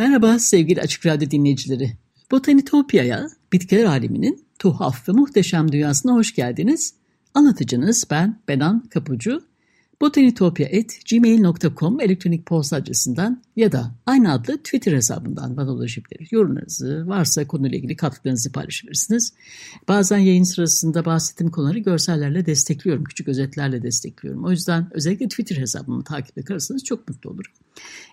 Merhaba sevgili Açık Radyo dinleyicileri. Botanitopya'ya, bitkiler aleminin tuhaf ve muhteşem dünyasına hoş geldiniz. Anlatıcınız ben Benan Kapucu botanitopya.gmail.com elektronik posta adresinden ya da aynı adlı Twitter hesabından bana ulaşabilir. Yorumlarınızı, varsa konuyla ilgili katkılarınızı paylaşabilirsiniz. Bazen yayın sırasında bahsettiğim konuları görsellerle destekliyorum, küçük özetlerle destekliyorum. O yüzden özellikle Twitter hesabımı takip ederseniz çok mutlu olurum.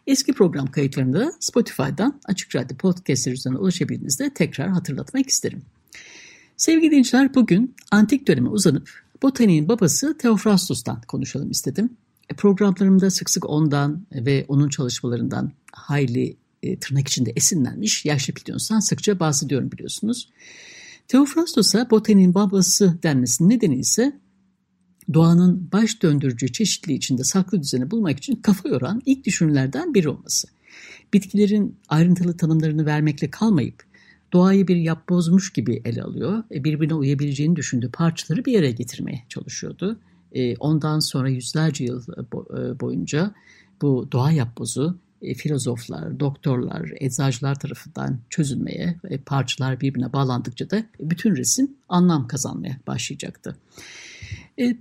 Eski program kayıtlarında Spotify'dan Açık Radyo Podcast'ler üzerinden ulaşabildiğinizde tekrar hatırlatmak isterim. Sevgili dinleyiciler bugün antik döneme uzanıp Botaniğin babası Theophrastus'tan konuşalım istedim. E, programlarımda sık sık ondan ve onun çalışmalarından hayli e, tırnak içinde esinlenmiş yaşlı Plinius'tan sıkça bahsediyorum biliyorsunuz. Theophrastus'a botaniğin babası denmesinin nedeni ise doğanın baş döndürücü çeşitliliği içinde saklı düzeni bulmak için kafa yoran ilk düşünürlerden biri olması. Bitkilerin ayrıntılı tanımlarını vermekle kalmayıp doğayı bir yapbozmuş gibi ele alıyor. E, birbirine uyabileceğini düşündüğü parçaları bir yere getirmeye çalışıyordu. E, ondan sonra yüzlerce yıl e, boyunca bu doğa yapbozu filozoflar, doktorlar, eczacılar tarafından çözülmeye, parçalar birbirine bağlandıkça da bütün resim anlam kazanmaya başlayacaktı. E,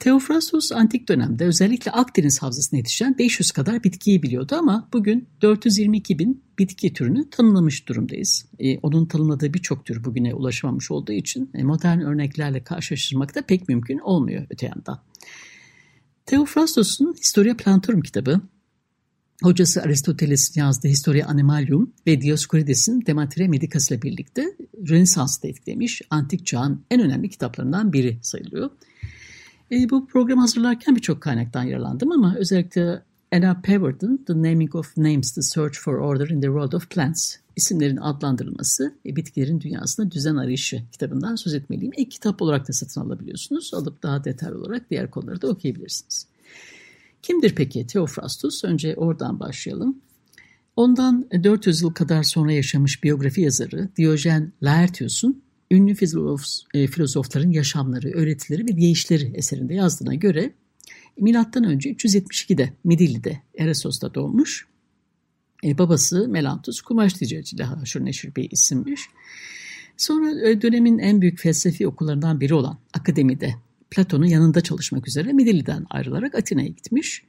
antik dönemde özellikle Akdeniz havzasına yetişen 500 kadar bitkiyi biliyordu ama bugün 422 bin bitki türünü tanımlamış durumdayız. E, onun tanımladığı birçok tür bugüne ulaşamamış olduğu için e, modern örneklerle karşılaştırmak da pek mümkün olmuyor öte yandan. Theophrastus'un Historia Plantorum kitabı, hocası Aristoteles'in yazdığı Historia Animalium ve Dioscorides'in Demetria Medicas ile birlikte Rönesans'ta etkilemiş antik çağın en önemli kitaplarından biri sayılıyor. E, bu programı hazırlarken birçok kaynaktan yararlandım ama özellikle Anna Pevard'ın The Naming of Names, The Search for Order in the World of Plants isimlerin adlandırılması ve bitkilerin dünyasında düzen arayışı kitabından söz etmeliyim. İlk kitap olarak da satın alabiliyorsunuz. Alıp daha detaylı olarak diğer konuları da okuyabilirsiniz. Kimdir peki Theophrastus? Önce oradan başlayalım. Ondan 400 yıl kadar sonra yaşamış biyografi yazarı Diyojen Laertius'un ünlü filozof, e, filozofların yaşamları, öğretileri ve deyişleri eserinde yazdığına göre milattan önce 372'de Midilli'de Eresos'ta doğmuş. E, babası Melantus kumaş ticaretiyle haşır neşir bir isimmiş. Sonra e, dönemin en büyük felsefi okullarından biri olan akademide Platon'un yanında çalışmak üzere Midilli'den ayrılarak Atina'ya gitmiş.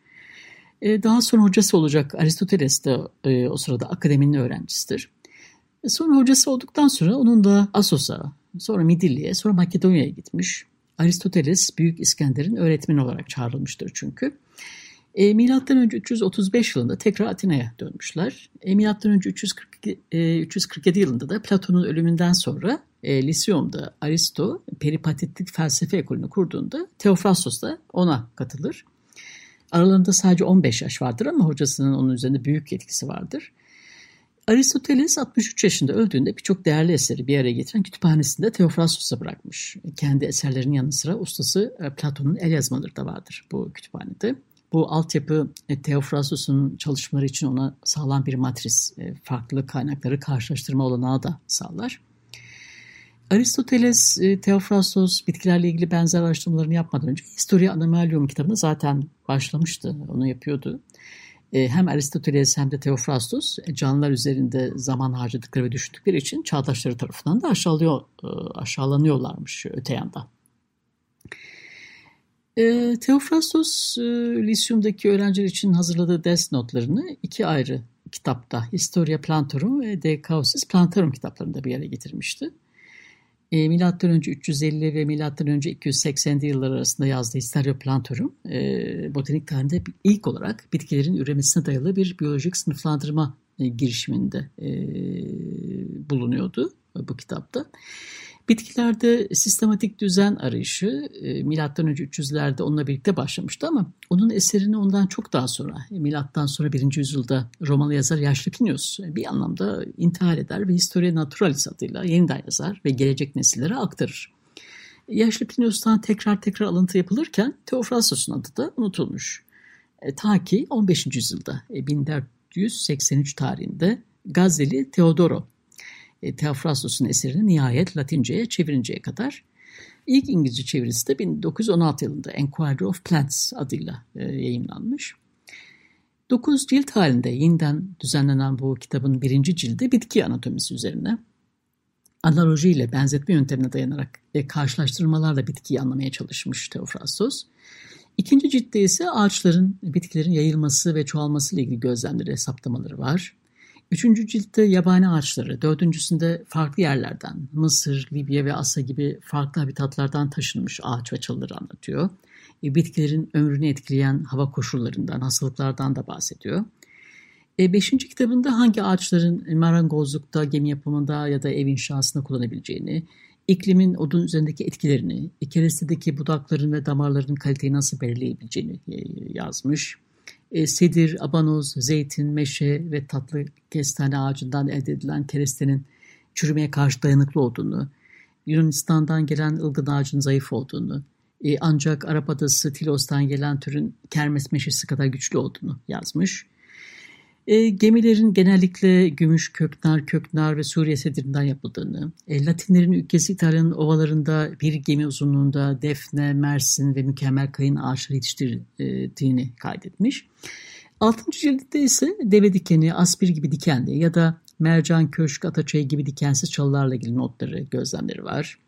E, daha sonra hocası olacak Aristoteles de e, o sırada akademinin öğrencisidir. Sonra hocası olduktan sonra onun da Asos'a, sonra Midilli'ye, sonra Makedonya'ya gitmiş. Aristoteles Büyük İskender'in öğretmeni olarak çağrılmıştır çünkü. E, Milattan önce 335 yılında tekrar Atina'ya dönmüşler. E, Milattan önce 342, e, 347 yılında da Platon'un ölümünden sonra e, Lisyon'da Aristo peripatetik felsefe ekolünü kurduğunda Teofrastos da ona katılır. Aralarında sadece 15 yaş vardır ama hocasının onun üzerinde büyük etkisi vardır. Aristoteles 63 yaşında öldüğünde birçok değerli eseri bir araya getiren kütüphanesinde Theophrastus'a bırakmış. Kendi eserlerinin yanı sıra ustası e, Platon'un el yazmaları da vardır bu kütüphanede. Bu altyapı e, Theophrastus'un çalışmaları için ona sağlam bir matris, e, farklı kaynakları karşılaştırma olanağı da sağlar. Aristoteles, Theophrastus bitkilerle ilgili benzer araştırmalarını yapmadan önce Historia Animalium kitabını zaten başlamıştı, onu yapıyordu. E, hem Aristoteles hem de Theophrastus e, canlılar üzerinde zaman harcadıkları ve düşündükleri için çağdaşları tarafından da aşağılıyor, e, aşağılanıyorlarmış öte yandan. Theophrastus e, Lisyum'daki öğrenciler için hazırladığı ders notlarını iki ayrı kitapta Historia Plantorum ve De Causis Plantarum kitaplarında bir yere getirmişti. E, milattan önce 350 ve milattan önce 280 yıllar arasında yazdığı Hysteria Plantorum, e, botanik tarihinde ilk olarak bitkilerin üremesine dayalı bir biyolojik sınıflandırma e, girişiminde e, bulunuyordu bu kitapta. Bitkilerde sistematik düzen arayışı e, milattan önce 300'lerde onunla birlikte başlamıştı ama onun eserini ondan çok daha sonra milattan sonra 1. yüzyılda Romalı yazar Yaşlı Plinius e, bir anlamda intihar eder ve Historia Naturalis adıyla yeniden yazar ve gelecek nesillere aktarır. Yaşlı Plinius'tan tekrar tekrar alıntı yapılırken Teofrastos'un adı da unutulmuş. E, ta ki 15. yüzyılda e, 1483 tarihinde Gazeli Teodoro e, Theophrastos'un eserini nihayet Latince'ye çevirinceye kadar. İlk İngilizce çevirisi de 1916 yılında Enquiry of Plants adıyla e, yayınlanmış. 9 cilt halinde yeniden düzenlenen bu kitabın birinci cildi bitki anatomisi üzerine analojiyle benzetme yöntemine dayanarak e, karşılaştırmalarla bitkiyi anlamaya çalışmış Theophrastos. İkinci ciltte ise ağaçların, bitkilerin yayılması ve çoğalması ile ilgili gözlemleri, saptamaları var. Üçüncü ciltte yabani ağaçları, dördüncüsünde farklı yerlerden, Mısır, Libya ve Asya gibi farklı habitatlardan taşınmış ağaç ve çalıları anlatıyor. E, bitkilerin ömrünü etkileyen hava koşullarından, hastalıklardan da bahsediyor. E, beşinci kitabında hangi ağaçların marangozlukta, gemi yapımında ya da ev inşasında kullanabileceğini, iklimin odun üzerindeki etkilerini, kerestedeki budakların ve damarların kaliteyi nasıl belirleyebileceğini e, yazmış. E, sedir, abanoz, zeytin, meşe ve tatlı kestane ağacından elde edilen kerestenin çürümeye karşı dayanıklı olduğunu, Yunanistan'dan gelen ılgın ağacın zayıf olduğunu, e, ancak Arap adası Tilos'tan gelen türün kermes meşesi kadar güçlü olduğunu yazmış. E, gemilerin genellikle gümüş, köknar, köknar ve Suriye sedirinden yapıldığını, e, Latinlerin ülkesi İtalya'nın ovalarında bir gemi uzunluğunda defne, mersin ve mükemmel kayın ağaçları yetiştirdiğini kaydetmiş. Altıncı cildinde ise deve dikeni, aspir gibi dikenli ya da mercan, köşk, ataçayı gibi dikensiz çalılarla ilgili notları, gözlemleri var.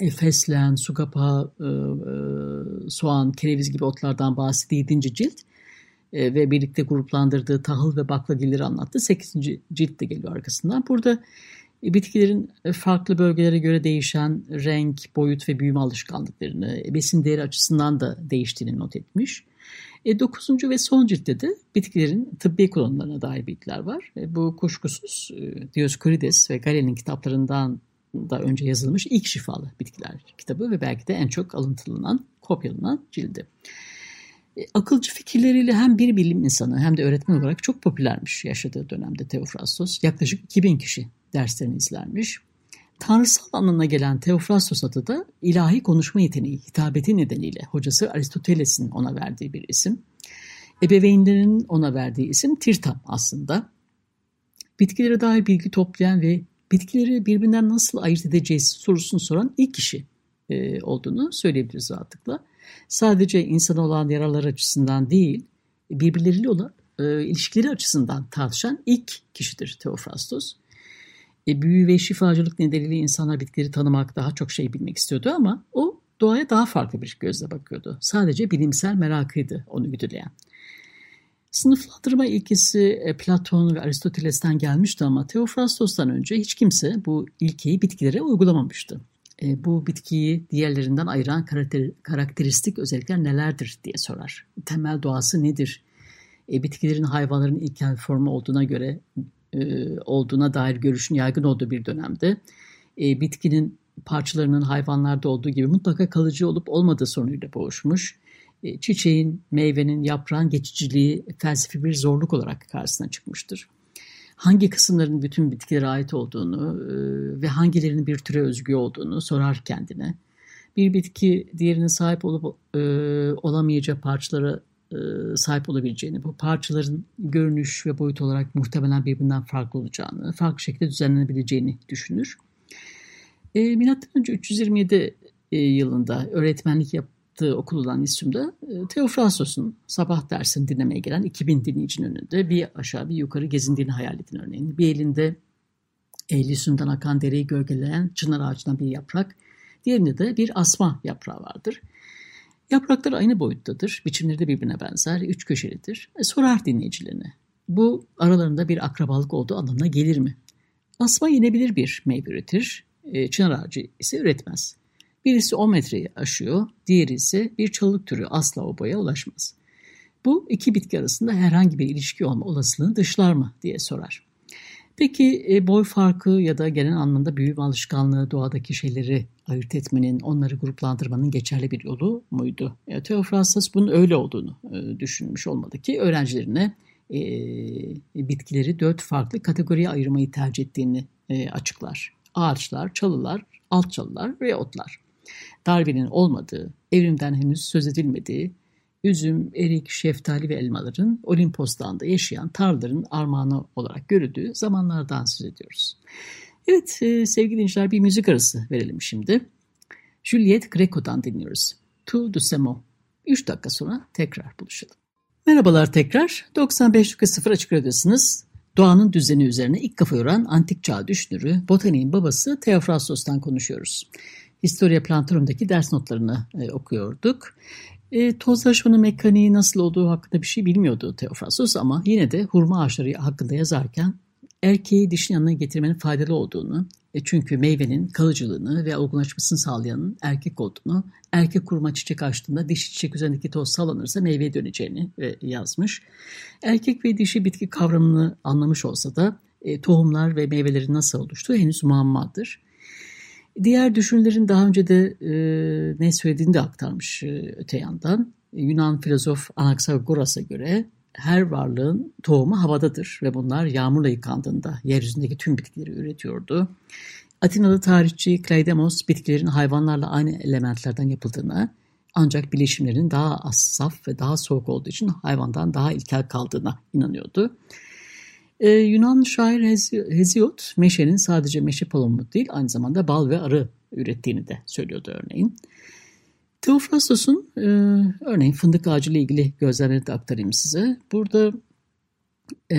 E, fesleğen, sugapa, e, e, soğan, kereviz gibi otlardan bahsediyor 7. cilt e, ve birlikte gruplandırdığı tahıl ve baklagilleri anlattı. 8. cilt de geliyor arkasından. Burada e, bitkilerin e, farklı bölgelere göre değişen renk, boyut ve büyüme alışkanlıklarını, besin değeri açısından da değiştiğini not etmiş. E, 9. ve son ciltte de bitkilerin tıbbi kullanımlarına dair bilgiler var. Bu kuşkusuz Dioskurides ve Galen'in kitaplarından da önce yazılmış ilk şifalı bitkiler kitabı ve belki de en çok alıntılanan, kopyalanan cildi. E, akılcı fikirleriyle hem bir bilim insanı hem de öğretmen olarak çok popülermiş yaşadığı dönemde Teofrastos. Yaklaşık 2000 kişi derslerini izlermiş. Tanrısal anlamına gelen Teofrastos adı da ilahi konuşma yeteneği, hitabeti nedeniyle hocası Aristoteles'in ona verdiği bir isim. Ebeveynlerinin ona verdiği isim Tirtam aslında. Bitkilere dair bilgi toplayan ve bitkileri birbirinden nasıl ayırt edeceğiz sorusunu soran ilk kişi e, olduğunu söyleyebiliriz rahatlıkla sadece insana olan yaralar açısından değil, birbirleriyle olan e, ilişkileri açısından tartışan ilk kişidir Teofrastos. E, büyü ve şifacılık nedeniyle insanlar bitkileri tanımak, daha çok şey bilmek istiyordu ama o doğaya daha farklı bir gözle bakıyordu. Sadece bilimsel merakıydı onu güdüleyen. Sınıflandırma ilkesi e, Platon ve Aristoteles'ten gelmişti ama Teofrastos'tan önce hiç kimse bu ilkeyi bitkilere uygulamamıştı e, bu bitkiyi diğerlerinden ayıran karakter, karakteristik özellikler nelerdir diye sorar. Temel doğası nedir? E, bitkilerin hayvanların ilkel formu olduğuna göre e, olduğuna dair görüşün yaygın olduğu bir dönemde e, bitkinin parçalarının hayvanlarda olduğu gibi mutlaka kalıcı olup olmadığı sorunuyla boğuşmuş. E, çiçeğin, meyvenin, yaprağın geçiciliği felsefi bir zorluk olarak karşısına çıkmıştır hangi kısımların bütün bitkilere ait olduğunu e, ve hangilerinin bir türe özgü olduğunu sorar kendine. Bir bitki diğerinin sahip olup e, olamayacağı parçalara e, sahip olabileceğini, bu parçaların görünüş ve boyut olarak muhtemelen birbirinden farklı olacağını, farklı şekilde düzenlenebileceğini düşünür. E, Milattan önce 327 e, yılında öğretmenlik yap, yaptığı okul olan İSÜM'de e, Teofrastos'un sabah dersini dinlemeye gelen 2000 dinleyicinin önünde bir aşağı bir yukarı gezindiğini hayal edin örneğin. Bir elinde Ehli İSÜM'den akan dereyi gölgeleyen çınar ağacından bir yaprak, diğerinde de bir asma yaprağı vardır. Yapraklar aynı boyuttadır, biçimleri de birbirine benzer, üç köşelidir. E, sorar dinleyicilerine, bu aralarında bir akrabalık olduğu anlamına gelir mi? Asma yenebilir bir meyve üretir, e, çınar ağacı ise üretmez. Birisi 10 metreyi aşıyor, diğeri ise bir çalılık türü asla o boya ulaşmaz. Bu iki bitki arasında herhangi bir ilişki olma olasılığını dışlar mı diye sorar. Peki e, boy farkı ya da genel anlamda büyüme alışkanlığı doğadaki şeyleri ayırt etmenin, onları gruplandırmanın geçerli bir yolu muydu? E, Theophrastus bunun öyle olduğunu e, düşünmüş olmadı ki öğrencilerine e, bitkileri dört farklı kategoriye ayırmayı tercih ettiğini e, açıklar. Ağaçlar, çalılar, alt çalılar ve otlar. Darwin'in olmadığı, evrimden henüz söz edilmediği, üzüm, erik, şeftali ve elmaların Olimpos Dağı'nda yaşayan tarlaların armağanı olarak görüldüğü zamanlardan söz ediyoruz. Evet e, sevgili dinleyiciler bir müzik arası verelim şimdi. Juliet Greco'dan dinliyoruz. Tu du Semo. 3 dakika sonra tekrar buluşalım. Merhabalar tekrar. 95.0 Açık Radyosu'nuz. Doğanın düzeni üzerine ilk kafa yoran antik çağ düşünürü, botaniğin babası Theophrastos'tan konuşuyoruz. Historia Plantarum'daki ders notlarını e, okuyorduk. E, tozlaşmanın mekaniği nasıl olduğu hakkında bir şey bilmiyordu Theophrastos ama yine de hurma ağaçları hakkında yazarken erkeği dişin yanına getirmenin faydalı olduğunu, e çünkü meyvenin kalıcılığını ve olgunlaşmasını sağlayanın erkek olduğunu, erkek kurma çiçek açtığında dişi çiçek üzerindeki toz sallanırsa meyveye döneceğini e, yazmış. Erkek ve dişi bitki kavramını anlamış olsa da e, tohumlar ve meyvelerin nasıl oluştuğu henüz muammadır. Diğer düşünürlerin daha önce de e, ne söylediğini de aktarmış e, öte yandan. Yunan filozof Anaxagoras'a göre her varlığın tohumu havadadır ve bunlar yağmurla yıkandığında yeryüzündeki tüm bitkileri üretiyordu. Atinalı tarihçi Kleidemos bitkilerin hayvanlarla aynı elementlerden yapıldığını ancak bileşimlerinin daha az saf ve daha soğuk olduğu için hayvandan daha ilkel kaldığına inanıyordu. Ee, Yunan şair Hesiod meşenin sadece meşe palomu değil aynı zamanda bal ve arı ürettiğini de söylüyordu örneğin. Teofrastos'un e, örneğin fındık ağacı ile ilgili gözlemlerini de aktarayım size. Burada e,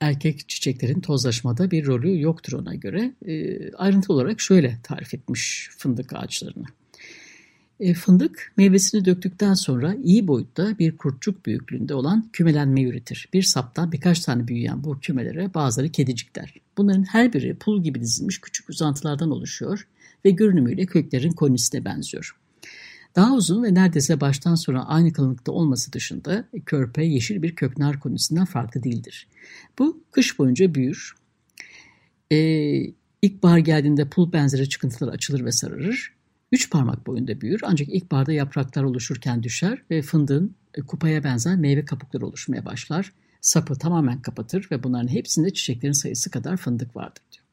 erkek çiçeklerin tozlaşmada bir rolü yoktur ona göre. E, ayrıntı olarak şöyle tarif etmiş fındık ağaçlarını. E, fındık meyvesini döktükten sonra iyi boyutta bir kurtçuk büyüklüğünde olan kümelenme üretir. Bir saptan birkaç tane büyüyen bu kümelere bazıları kedicikler. Bunların her biri pul gibi dizilmiş küçük uzantılardan oluşuyor ve görünümüyle köklerin konisine benziyor. Daha uzun ve neredeyse baştan sona aynı kalınlıkta olması dışında körpe yeşil bir köknar konisinden farklı değildir. Bu kış boyunca büyür. Ee, ilkbahar geldiğinde pul benzeri çıkıntılar açılır ve sararır. Üç parmak boyunda büyür ancak ilkbaharda yapraklar oluşurken düşer ve fındığın e, kupaya benzer meyve kabukları oluşmaya başlar. Sapı tamamen kapatır ve bunların hepsinde çiçeklerin sayısı kadar fındık vardır diyor.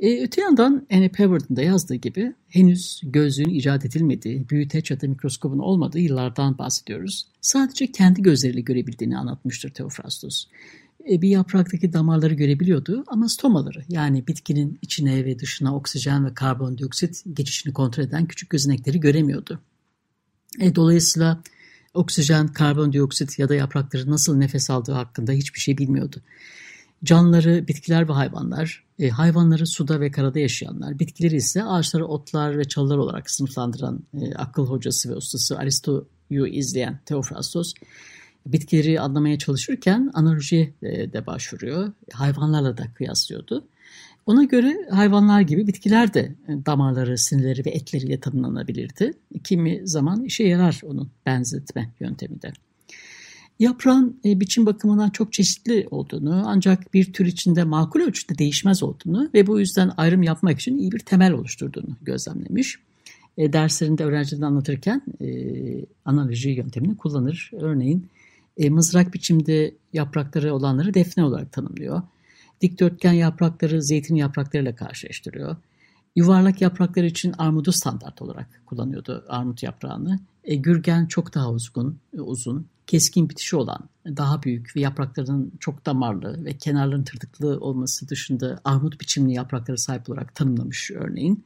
E, öte yandan Annie Peverd'ın da yazdığı gibi henüz gözlüğün icat edilmediği, büyüteç ya da mikroskobun olmadığı yıllardan bahsediyoruz. Sadece kendi gözleriyle görebildiğini anlatmıştır Theophrastus. E, bir yapraktaki damarları görebiliyordu ama stomaları yani bitkinin içine ve dışına oksijen ve karbondioksit geçişini kontrol eden küçük gözenekleri göremiyordu. E, dolayısıyla oksijen, karbondioksit ya da yaprakları nasıl nefes aldığı hakkında hiçbir şey bilmiyordu. Canlıları bitkiler ve hayvanlar, e, hayvanları suda ve karada yaşayanlar, bitkileri ise ağaçları otlar ve çalılar olarak sınıflandıran e, akıl hocası ve ustası Aristo'yu izleyen Theophrastos, bitkileri anlamaya çalışırken analojiye e, de başvuruyor. Hayvanlarla da kıyaslıyordu. Ona göre hayvanlar gibi bitkiler de e, damarları, sinirleri ve etleriyle tanımlanabilirdi. Kimi zaman işe yarar onun benzetme yöntemi de. Yaprağın e, biçim bakımından çok çeşitli olduğunu ancak bir tür içinde makul ölçüde değişmez olduğunu ve bu yüzden ayrım yapmak için iyi bir temel oluşturduğunu gözlemlemiş. E, derslerinde öğrencilerine anlatırken e, analoji yöntemini kullanır. Örneğin e, mızrak biçimde yaprakları olanları defne olarak tanımlıyor. Dikdörtgen yaprakları zeytin yapraklarıyla karşılaştırıyor. Yuvarlak yapraklar için armudu standart olarak kullanıyordu armut yaprağını. E, gürgen çok daha uzun, uzun, keskin bitişi olan, daha büyük ve yapraklarının çok damarlı ve kenarların tırtıklı olması dışında armut biçimli yaprakları sahip olarak tanımlamış örneğin.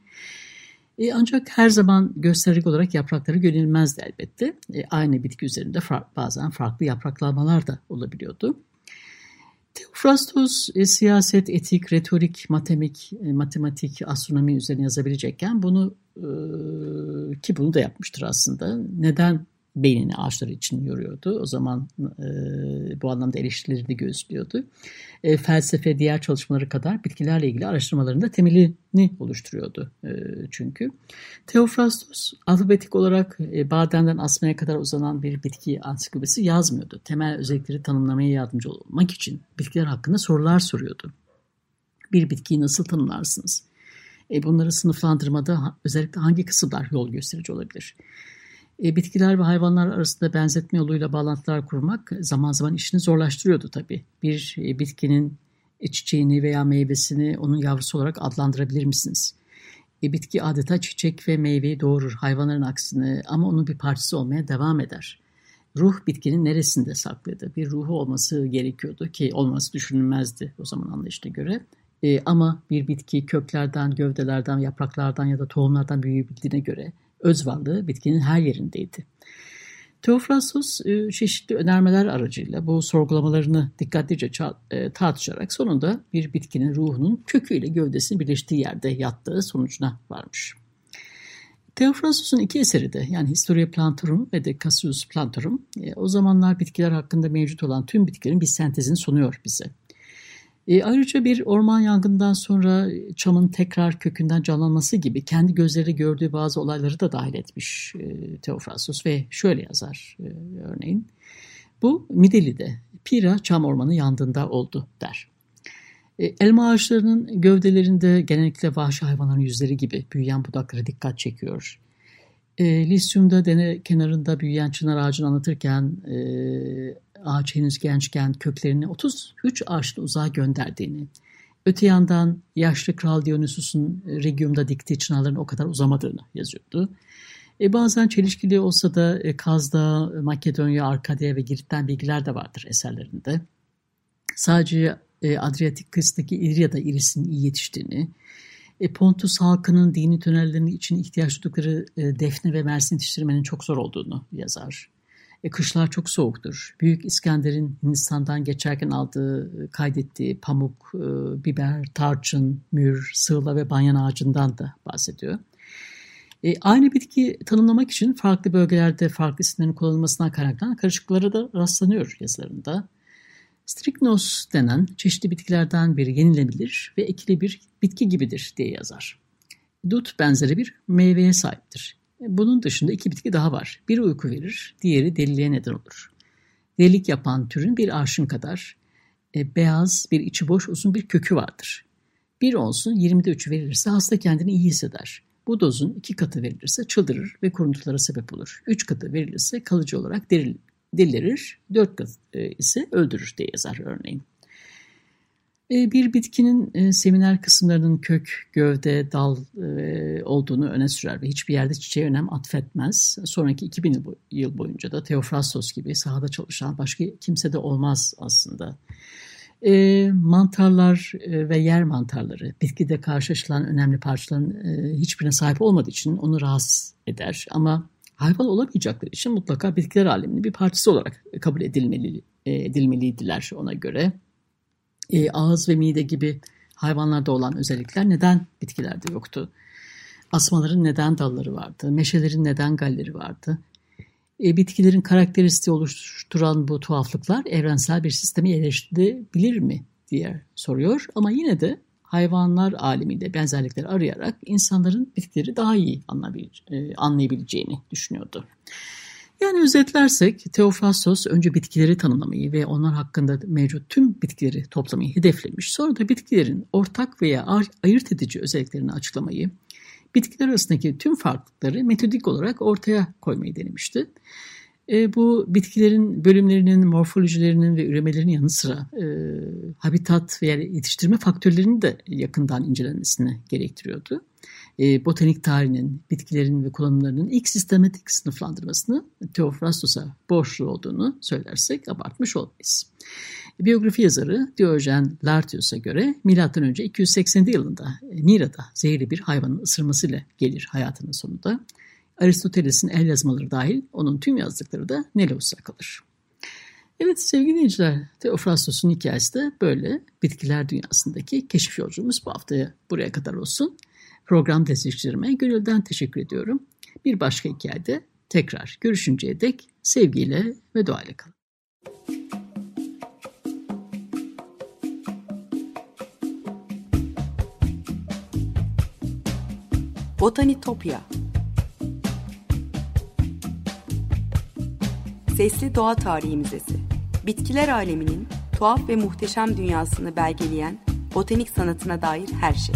E, ancak her zaman gösterge olarak yaprakları görülmezdi elbette. E, aynı bitki üzerinde far, bazen farklı yapraklanmalar da olabiliyordu. Theophrastos e, siyaset, etik, retorik, matematik, e, matematik, astronomi üzerine yazabilecekken bunu e, ki bunu da yapmıştır aslında. Neden beynini ağaçlar için yoruyordu. O zaman e, bu anlamda eleştirileri göğüslüyordu. E, felsefe diğer çalışmaları kadar bitkilerle ilgili araştırmalarında temelini oluşturuyordu e, çünkü. Theophrastus alfabetik olarak e, badenden asmaya kadar uzanan bir bitki ansiklopedisi yazmıyordu. Temel özellikleri tanımlamaya yardımcı olmak için bitkiler hakkında sorular soruyordu. Bir bitkiyi nasıl tanımlarsınız? E, bunları sınıflandırmada özellikle hangi kısımlar yol gösterici olabilir? E, bitkiler ve hayvanlar arasında benzetme yoluyla bağlantılar kurmak zaman zaman işini zorlaştırıyordu tabii. Bir e, bitkinin çiçeğini veya meyvesini onun yavrusu olarak adlandırabilir misiniz? E, bitki adeta çiçek ve meyveyi doğurur hayvanların aksine ama onun bir parçası olmaya devam eder. Ruh bitkinin neresinde saklıydı? Bir ruhu olması gerekiyordu ki olması düşünülmezdi o zaman anlayışına göre. E, ama bir bitki köklerden, gövdelerden, yapraklardan ya da tohumlardan büyüyebildiğine göre öz varlığı bitkinin her yerindeydi. Teofrastos e, çeşitli önermeler aracıyla bu sorgulamalarını dikkatlice e, tartışarak sonunda bir bitkinin ruhunun köküyle gövdesinin birleştiği yerde yattığı sonucuna varmış. Theophrastus'un iki eseri de yani Historia Plantarum ve de Cassius Plantarum e, o zamanlar bitkiler hakkında mevcut olan tüm bitkilerin bir sentezini sunuyor bize. E, ayrıca bir orman yangından sonra çamın tekrar kökünden canlanması gibi kendi gözleri gördüğü bazı olayları da dahil etmiş e, Teofrastus ve şöyle yazar e, örneğin. Bu Mideli'de Pira çam ormanı yandığında oldu der. E, elma ağaçlarının gövdelerinde genellikle vahşi hayvanların yüzleri gibi büyüyen budaklara dikkat çekiyor. E, Lisyum'da dene kenarında büyüyen çınar ağacını anlatırken e, ağaç henüz gençken köklerini 33 ağaçlı uzağa gönderdiğini, öte yandan yaşlı Kral Dionysus'un Regium'da diktiği çınarların o kadar uzamadığını yazıyordu. E bazen çelişkili olsa da e, Kaz'da, Makedonya, Arkadya ve Girit'ten bilgiler de vardır eserlerinde. Sadece e, Adriyatik kıyısındaki İlyada irisinin iyi yetiştiğini, e, Pontus halkının dini tünellerinin için ihtiyaç duydukları e, defne ve mersin yetiştirmenin çok zor olduğunu yazar. E, kışlar çok soğuktur. Büyük İskender'in Hindistan'dan geçerken aldığı, kaydettiği pamuk, e, biber, tarçın, mür, sığla ve banyan ağacından da bahsediyor. E, aynı bitki tanımlamak için farklı bölgelerde farklı isimlerin kullanılmasına kaynaklanan karışıklıklara da rastlanıyor yazılarında. Strychnos denen çeşitli bitkilerden biri yenilebilir ve ekili bir bitki gibidir diye yazar. Dut benzeri bir meyveye sahiptir. Bunun dışında iki bitki daha var. Biri uyku verir, diğeri deliliğe neden olur. Delilik yapan türün bir arşın kadar e, beyaz, bir içi boş uzun bir kökü vardır. Bir olsun 20'de 3'ü verilirse hasta kendini iyi hisseder. Bu dozun iki katı verilirse çıldırır ve kuruntulara sebep olur. Üç katı verilirse kalıcı olarak deril, delirir, dört katı e, ise öldürür diye yazar örneğin. E, bir bitkinin e, seminer kısımlarının kök, gövde, dal e, olduğunu öne sürer ve hiçbir yerde çiçeğe önem atfetmez. Sonraki 2000 yıl boyunca da Theophrastos gibi sahada çalışan başka kimse de olmaz aslında. mantarlar ve yer mantarları bitkide karşılaşılan önemli parçaların hiçbirine sahip olmadığı için onu rahatsız eder. Ama hayvan olamayacakları için mutlaka bitkiler aleminin bir parçası olarak kabul edilmeli, edilmeliydiler ona göre e, ağız ve mide gibi hayvanlarda olan özellikler neden bitkilerde yoktu? Asmaların neden dalları vardı? Meşelerin neden galleri vardı? E, bitkilerin karakteristiği oluşturan bu tuhaflıklar evrensel bir sistemi eleştirebilir mi diye soruyor. Ama yine de hayvanlar aleminde benzerlikleri arayarak insanların bitkileri daha iyi e, anlayabileceğini düşünüyordu. Yani özetlersek Teofrastos önce bitkileri tanımlamayı ve onlar hakkında mevcut tüm bitkileri toplamayı hedeflemiş. Sonra da bitkilerin ortak veya ayırt edici özelliklerini açıklamayı, bitkiler arasındaki tüm farklılıkları metodik olarak ortaya koymayı denemişti. E, bu bitkilerin bölümlerinin, morfolojilerinin ve üremelerinin yanı sıra e, habitat veya yetiştirme faktörlerinin de yakından incelenmesini gerektiriyordu e, botanik tarihinin, bitkilerin ve kullanımlarının ilk sistematik sınıflandırmasını Theophrastos'a borçlu olduğunu söylersek abartmış olmayız. Biyografi yazarı Diojen Lartius'a göre M.Ö. 280 yılında Mira'da zehirli bir hayvanın ısırmasıyla gelir hayatının sonunda. Aristoteles'in el yazmaları dahil onun tüm yazdıkları da Nelos'a kalır. Evet sevgili dinleyiciler, Theophrastos'un hikayesi de böyle bitkiler dünyasındaki keşif yolculuğumuz bu haftaya buraya kadar olsun program destekçilerime gönülden teşekkür ediyorum. Bir başka hikayede tekrar görüşünceye dek sevgiyle ve duayla kalın. Botanitopya Sesli Doğa Tarihi Müzesi Bitkiler aleminin tuhaf ve muhteşem dünyasını belgeleyen botanik sanatına dair her şey.